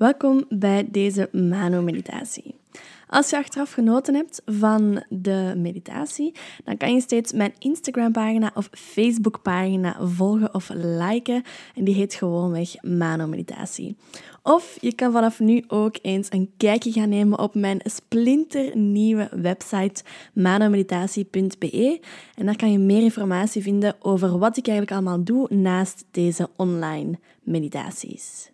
Welkom bij deze Mano-meditatie. Als je achteraf genoten hebt van de meditatie, dan kan je steeds mijn Instagram-pagina of Facebook-pagina volgen of liken. En die heet gewoonweg Mano-meditatie. Of je kan vanaf nu ook eens een kijkje gaan nemen op mijn splinternieuwe website manomeditatie.be. En daar kan je meer informatie vinden over wat ik eigenlijk allemaal doe naast deze online meditaties.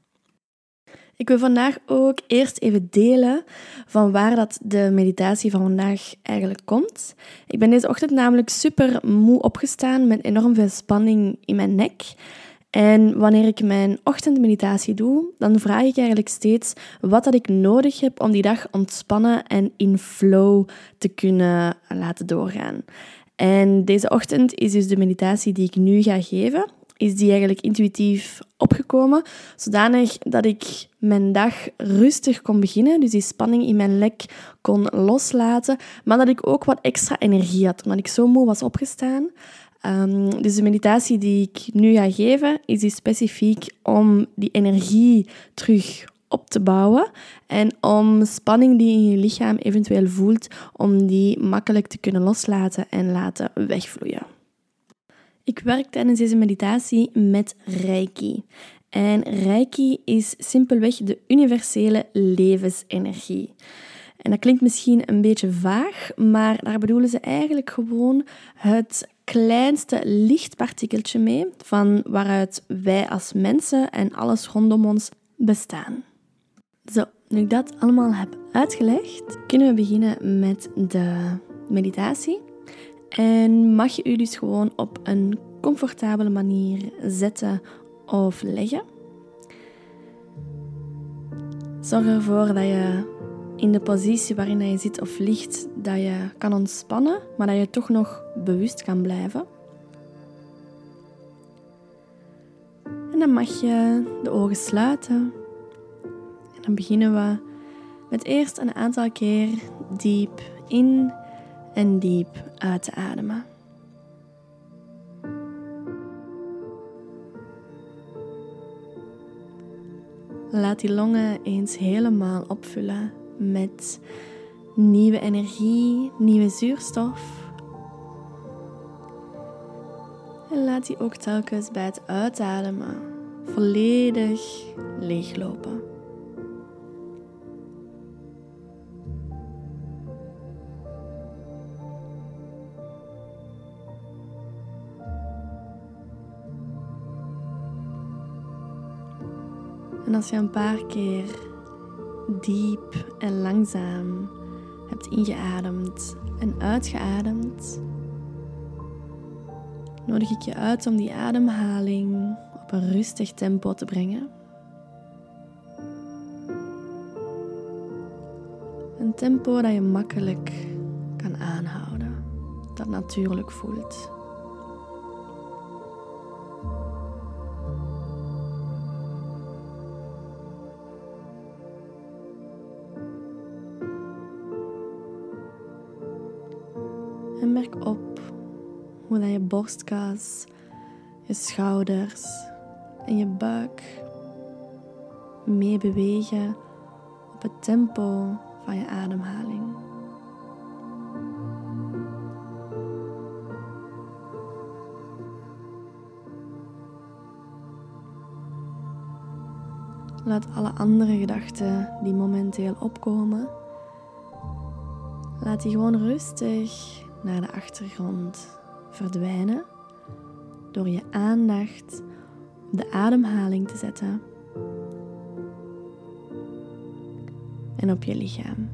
Ik wil vandaag ook eerst even delen van waar dat de meditatie van vandaag eigenlijk komt. Ik ben deze ochtend namelijk super moe opgestaan met enorm veel spanning in mijn nek. En wanneer ik mijn ochtendmeditatie doe, dan vraag ik eigenlijk steeds wat dat ik nodig heb om die dag ontspannen en in flow te kunnen laten doorgaan. En deze ochtend is dus de meditatie die ik nu ga geven is die eigenlijk intuïtief opgekomen, zodanig dat ik mijn dag rustig kon beginnen, dus die spanning in mijn lek kon loslaten, maar dat ik ook wat extra energie had, omdat ik zo moe was opgestaan. Um, dus de meditatie die ik nu ga geven, is die specifiek om die energie terug op te bouwen en om spanning die in je lichaam eventueel voelt, om die makkelijk te kunnen loslaten en laten wegvloeien. Ik werk tijdens deze meditatie met Reiki. En Reiki is simpelweg de universele levensenergie. En dat klinkt misschien een beetje vaag, maar daar bedoelen ze eigenlijk gewoon het kleinste lichtpartikeltje mee van waaruit wij als mensen en alles rondom ons bestaan. Zo, nu ik dat allemaal heb uitgelegd, kunnen we beginnen met de meditatie. En mag je u dus gewoon op een comfortabele manier zetten of leggen. Zorg ervoor dat je in de positie waarin je zit of ligt, dat je kan ontspannen, maar dat je toch nog bewust kan blijven. En dan mag je de ogen sluiten. En dan beginnen we met eerst een aantal keer diep in en diep uit te ademen. Laat die longen eens helemaal opvullen met nieuwe energie, nieuwe zuurstof. En laat die ook telkens bij het uitademen volledig leeglopen. En als je een paar keer diep en langzaam hebt ingeademd en uitgeademd, nodig ik je uit om die ademhaling op een rustig tempo te brengen. Een tempo dat je makkelijk kan aanhouden, dat natuurlijk voelt. Op hoe dat je borstkas, je schouders en je buik meebewegen op het tempo van je ademhaling. Laat alle andere gedachten die momenteel opkomen, laat die gewoon rustig naar de achtergrond verdwijnen door je aandacht op de ademhaling te zetten en op je lichaam.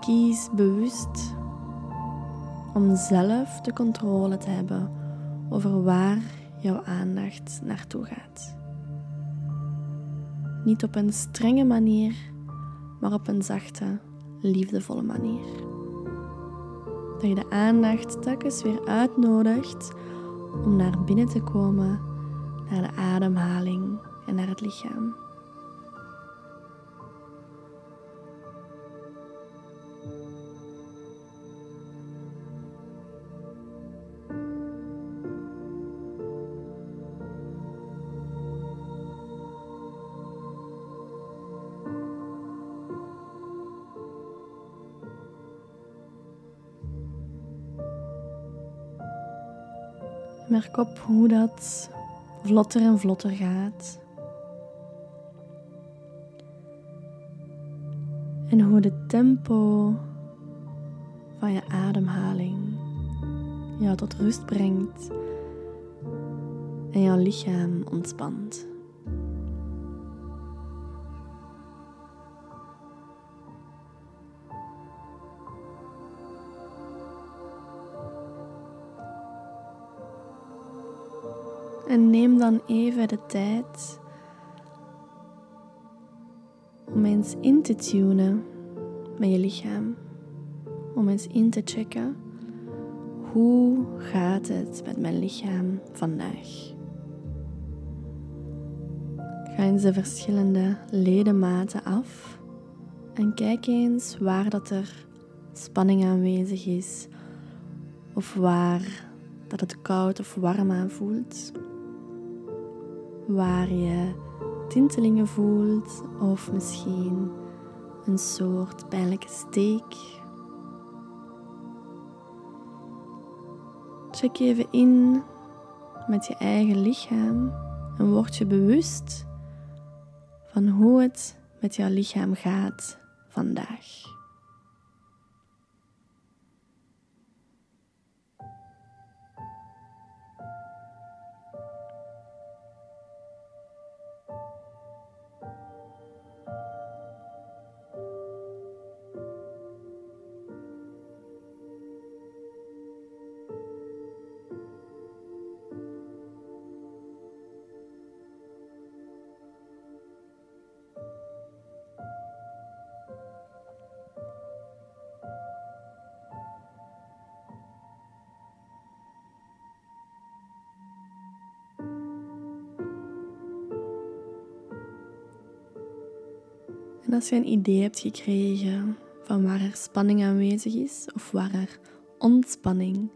Kies bewust om zelf de controle te hebben over waar jouw aandacht naartoe gaat. Niet op een strenge manier, maar op een zachte, liefdevolle manier. Dat je de aandacht telkens weer uitnodigt om naar binnen te komen, naar de ademhaling en naar het lichaam. Op hoe dat vlotter en vlotter gaat. En hoe de tempo van je ademhaling jou tot rust brengt en jouw lichaam ontspant. En neem dan even de tijd om eens in te tunen met je lichaam. Om eens in te checken hoe gaat het met mijn lichaam vandaag. Ga eens de verschillende ledematen af en kijk eens waar dat er spanning aanwezig is of waar dat het koud of warm aanvoelt waar je tintelingen voelt of misschien een soort pijnlijke steek. Check even in met je eigen lichaam en word je bewust van hoe het met jouw lichaam gaat vandaag. En als je een idee hebt gekregen van waar er spanning aanwezig is of waar er ontspanning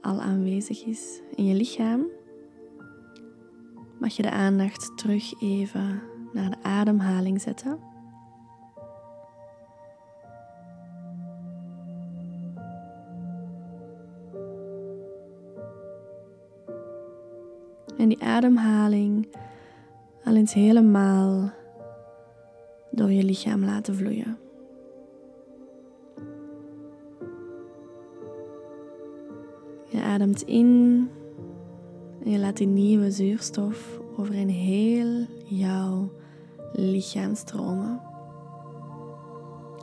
al aanwezig is in je lichaam, mag je de aandacht terug even naar de ademhaling zetten. En die ademhaling al eens helemaal door je lichaam laten vloeien. Je ademt in en je laat die nieuwe zuurstof over heel jouw lichaam stromen.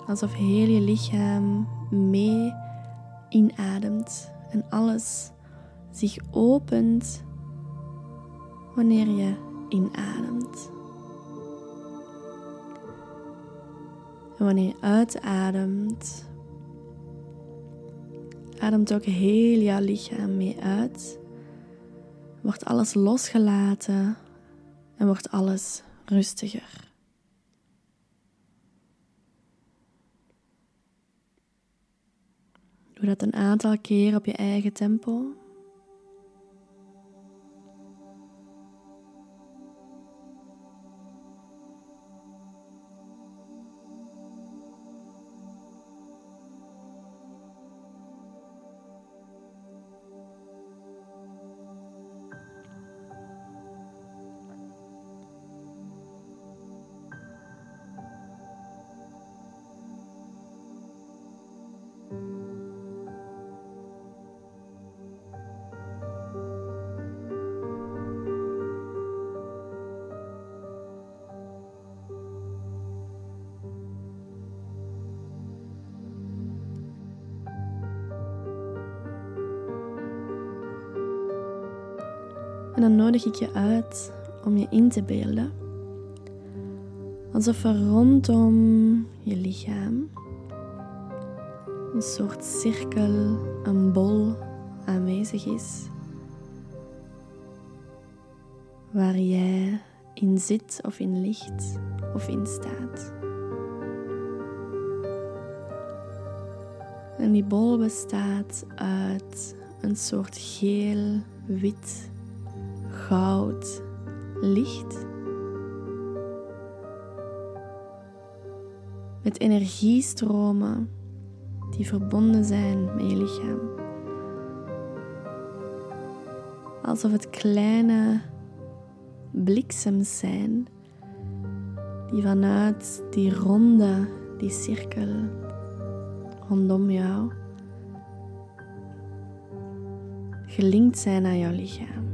Alsof heel je lichaam mee inademt en alles zich opent wanneer je inademt. En wanneer je uitademt, ademt ook heel jouw lichaam mee uit. Wordt alles losgelaten en wordt alles rustiger. Doe dat een aantal keer op je eigen tempo. En dan nodig ik je uit om je in te beelden. Alsof er rondom je lichaam een soort cirkel, een bol aanwezig is. Waar jij in zit of in ligt of in staat. En die bol bestaat uit een soort geel, wit goud licht. Met energiestromen die verbonden zijn met je lichaam. alsof het kleine bliksems zijn die vanuit die ronde, die cirkel rondom jou gelinkt zijn aan jouw lichaam.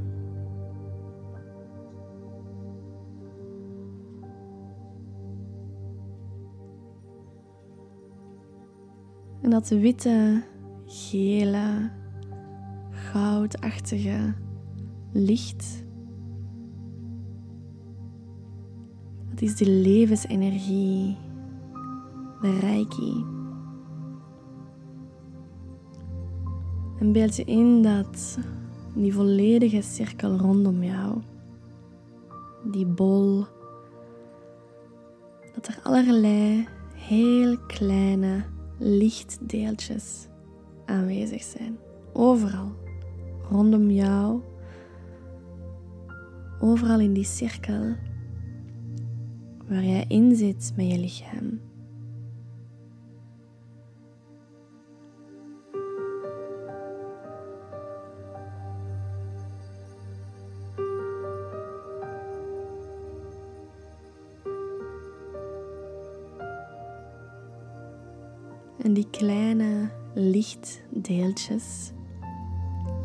En dat witte, gele, goudachtige licht. Dat is de levensenergie, de reiki. En beeld je in dat die volledige cirkel rondom jou, die bol, dat er allerlei heel kleine lichtdeeltjes aanwezig zijn. Overal. Rondom jou. Overal in die cirkel waar jij in zit met je lichaam. Die kleine lichtdeeltjes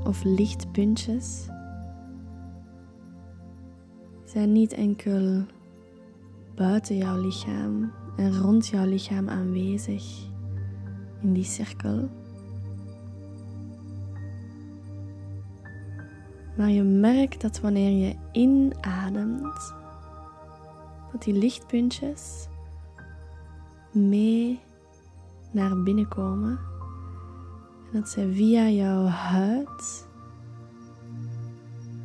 of lichtpuntjes zijn niet enkel buiten jouw lichaam en rond jouw lichaam aanwezig in die cirkel. Maar je merkt dat wanneer je inademt, dat die lichtpuntjes mee naar binnen komen. En dat ze via jouw huid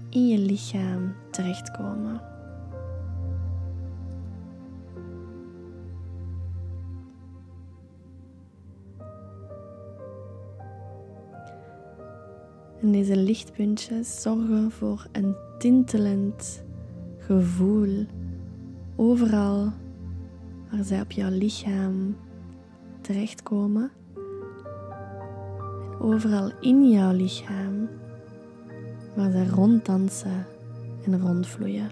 in je lichaam terechtkomen. En deze lichtpuntjes zorgen voor een tintelend gevoel overal waar zij op jouw lichaam terechtkomen. En overal in jouw lichaam waar ze ronddansen en rondvloeien.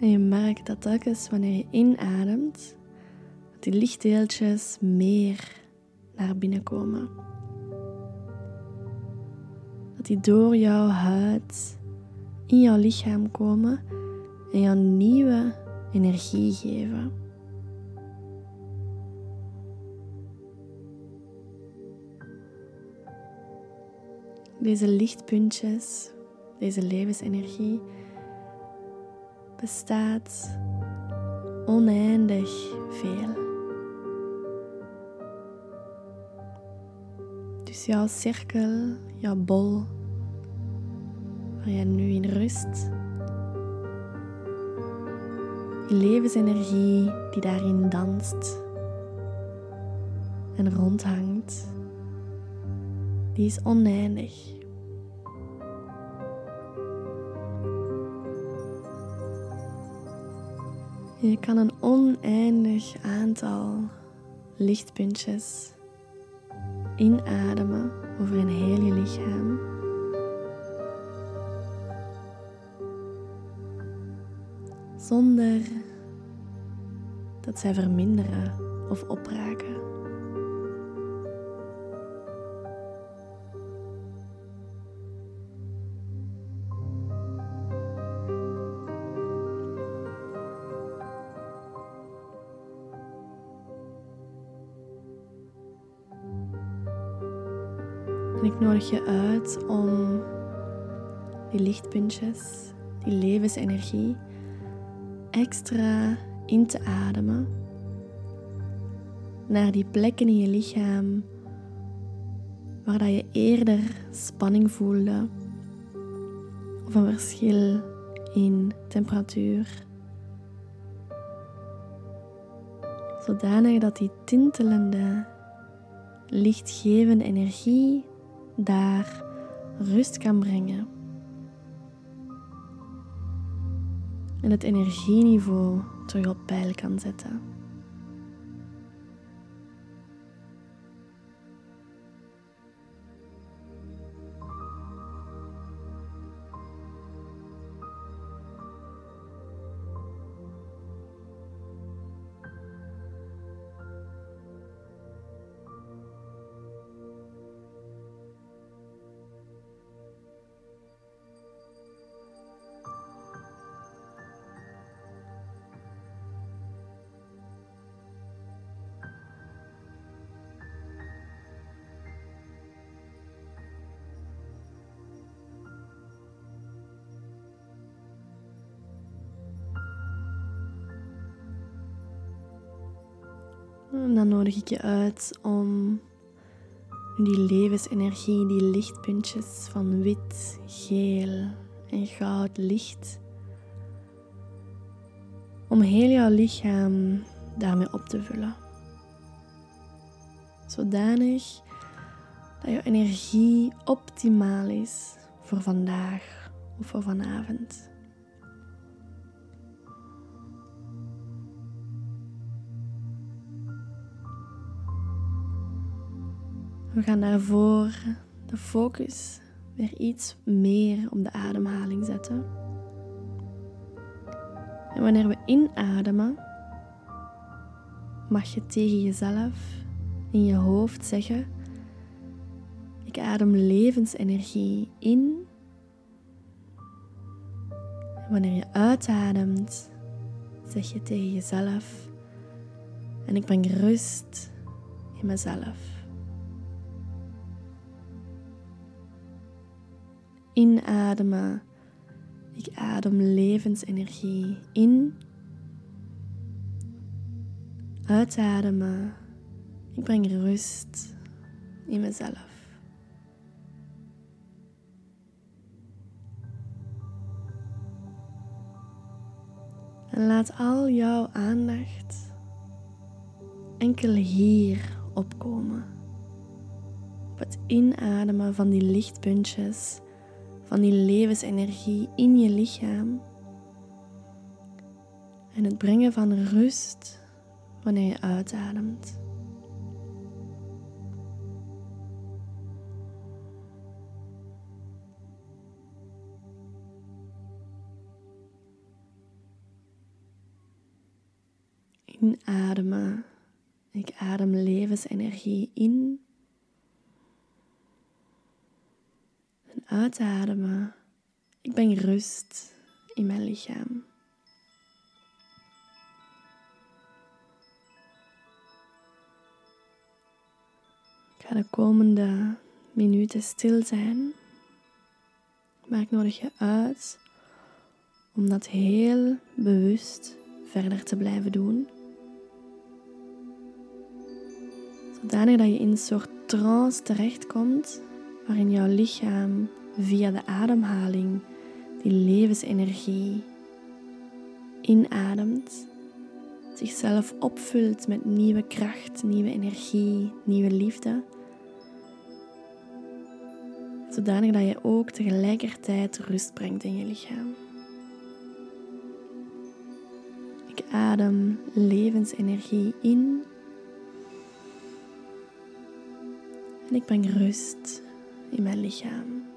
En je merkt dat telkens wanneer je inademt, dat die lichtdeeltjes meer naar binnen komen. Dat die door jouw huid in jouw lichaam komen en jou nieuwe energie geven. Deze lichtpuntjes, deze levensenergie bestaat oneindig veel. Dus jouw cirkel, jouw bol, waar jij nu in rust. Je levensenergie die daarin danst en rondhangt, die is oneindig. Je kan een oneindig aantal lichtpuntjes inademen over een heel je lichaam. Zonder dat zij verminderen of opraken. Je uit om die lichtpuntjes, die levensenergie, extra in te ademen naar die plekken in je lichaam waar dat je eerder spanning voelde of een verschil in temperatuur. Zodanig dat die tintelende, lichtgevende energie daar rust kan brengen. En het energieniveau terug op peil kan zetten. En dan nodig ik je uit om die levensenergie, die lichtpuntjes van wit, geel en goud licht, om heel jouw lichaam daarmee op te vullen. Zodanig dat je energie optimaal is voor vandaag of voor vanavond. We gaan daarvoor de focus weer iets meer op de ademhaling zetten. En wanneer we inademen, mag je tegen jezelf in je hoofd zeggen: Ik adem levensenergie in. En wanneer je uitademt, zeg je tegen jezelf: En ik breng rust in mezelf. Inademen. Ik adem levensenergie in. Uitademen. Ik breng rust in mezelf. En laat al jouw aandacht enkel hier opkomen. Op het inademen van die lichtpuntjes van die levensenergie in je lichaam. En het brengen van rust wanneer je uitademt. Inademen. Ik adem levensenergie in uitademen. Ik breng rust in mijn lichaam. Ik ga de komende minuten stil zijn, maar ik nodig je uit om dat heel bewust verder te blijven doen. Zodanig dat je in een soort trance terechtkomt waarin jouw lichaam via de ademhaling die levensenergie inademt, zichzelf opvult met nieuwe kracht, nieuwe energie, nieuwe liefde. Zodanig dat je ook tegelijkertijd rust brengt in je lichaam. Ik adem levensenergie in en ik breng rust in mijn lichaam.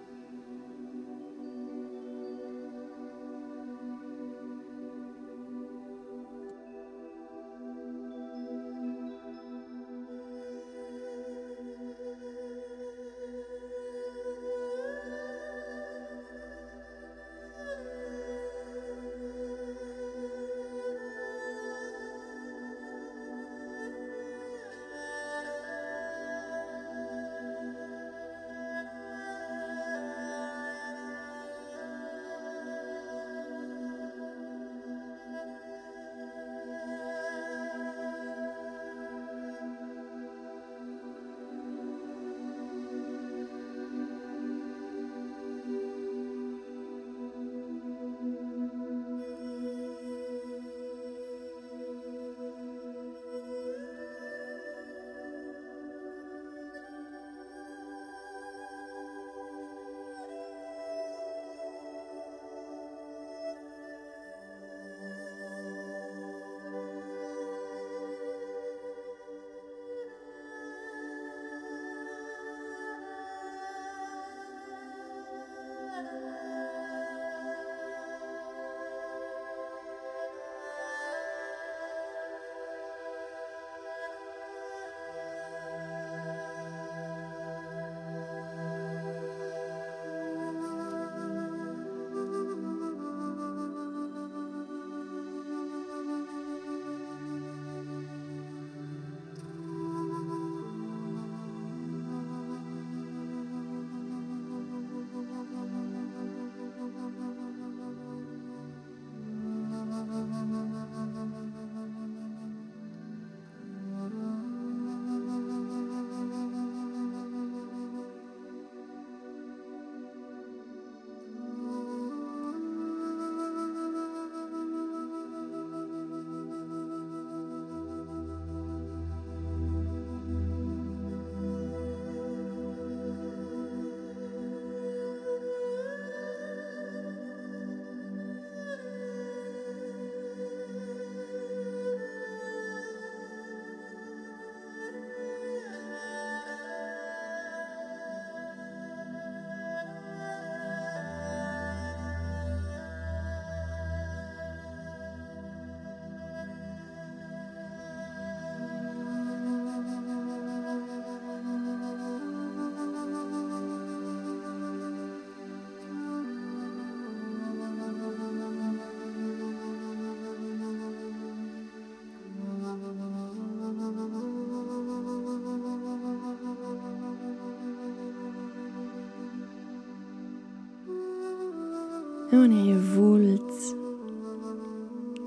En wanneer je voelt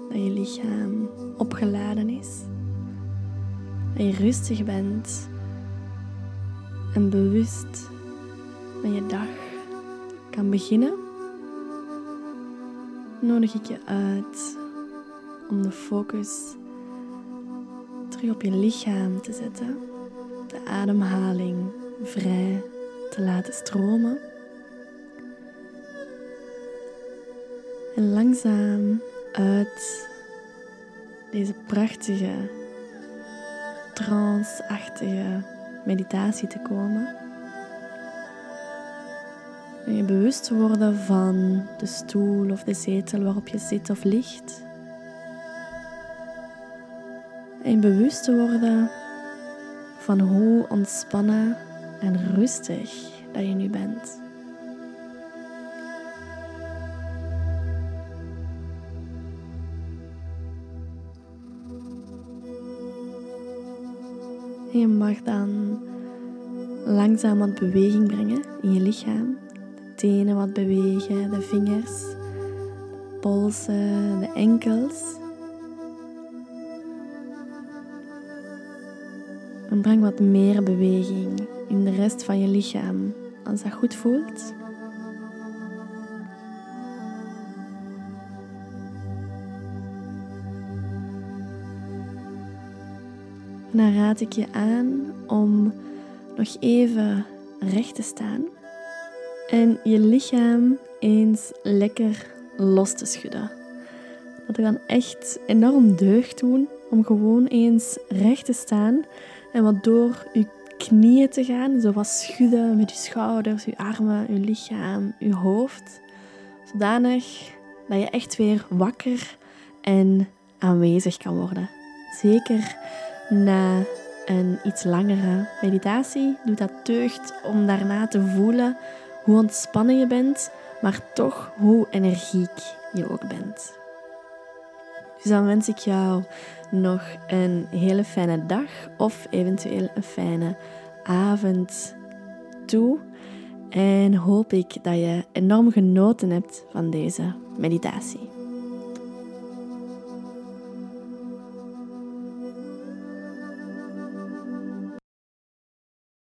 dat je lichaam opgeladen is, dat je rustig bent en bewust met je dag kan beginnen, nodig ik je uit om de focus terug op je lichaam te zetten, de ademhaling vrij te laten stromen. En langzaam uit deze prachtige, trance-achtige meditatie te komen. En je bewust worden van de stoel of de zetel waarop je zit of ligt. En bewust te worden van hoe ontspannen en rustig dat je nu bent. En je mag dan langzaam wat beweging brengen in je lichaam. De tenen wat bewegen, de vingers, de polsen, de enkels. En breng wat meer beweging in de rest van je lichaam als dat goed voelt. Dan raad ik je aan om nog even recht te staan en je lichaam eens lekker los te schudden. Dat kan echt enorm deugd doen om gewoon eens recht te staan en wat door je knieën te gaan, zo wat schudden met je schouders, je armen, je lichaam, je hoofd, zodanig dat je echt weer wakker en aanwezig kan worden. Zeker na een iets langere meditatie doet dat deugd om daarna te voelen hoe ontspannen je bent, maar toch hoe energiek je ook bent. Dus dan wens ik jou nog een hele fijne dag of eventueel een fijne avond toe. En hoop ik dat je enorm genoten hebt van deze meditatie.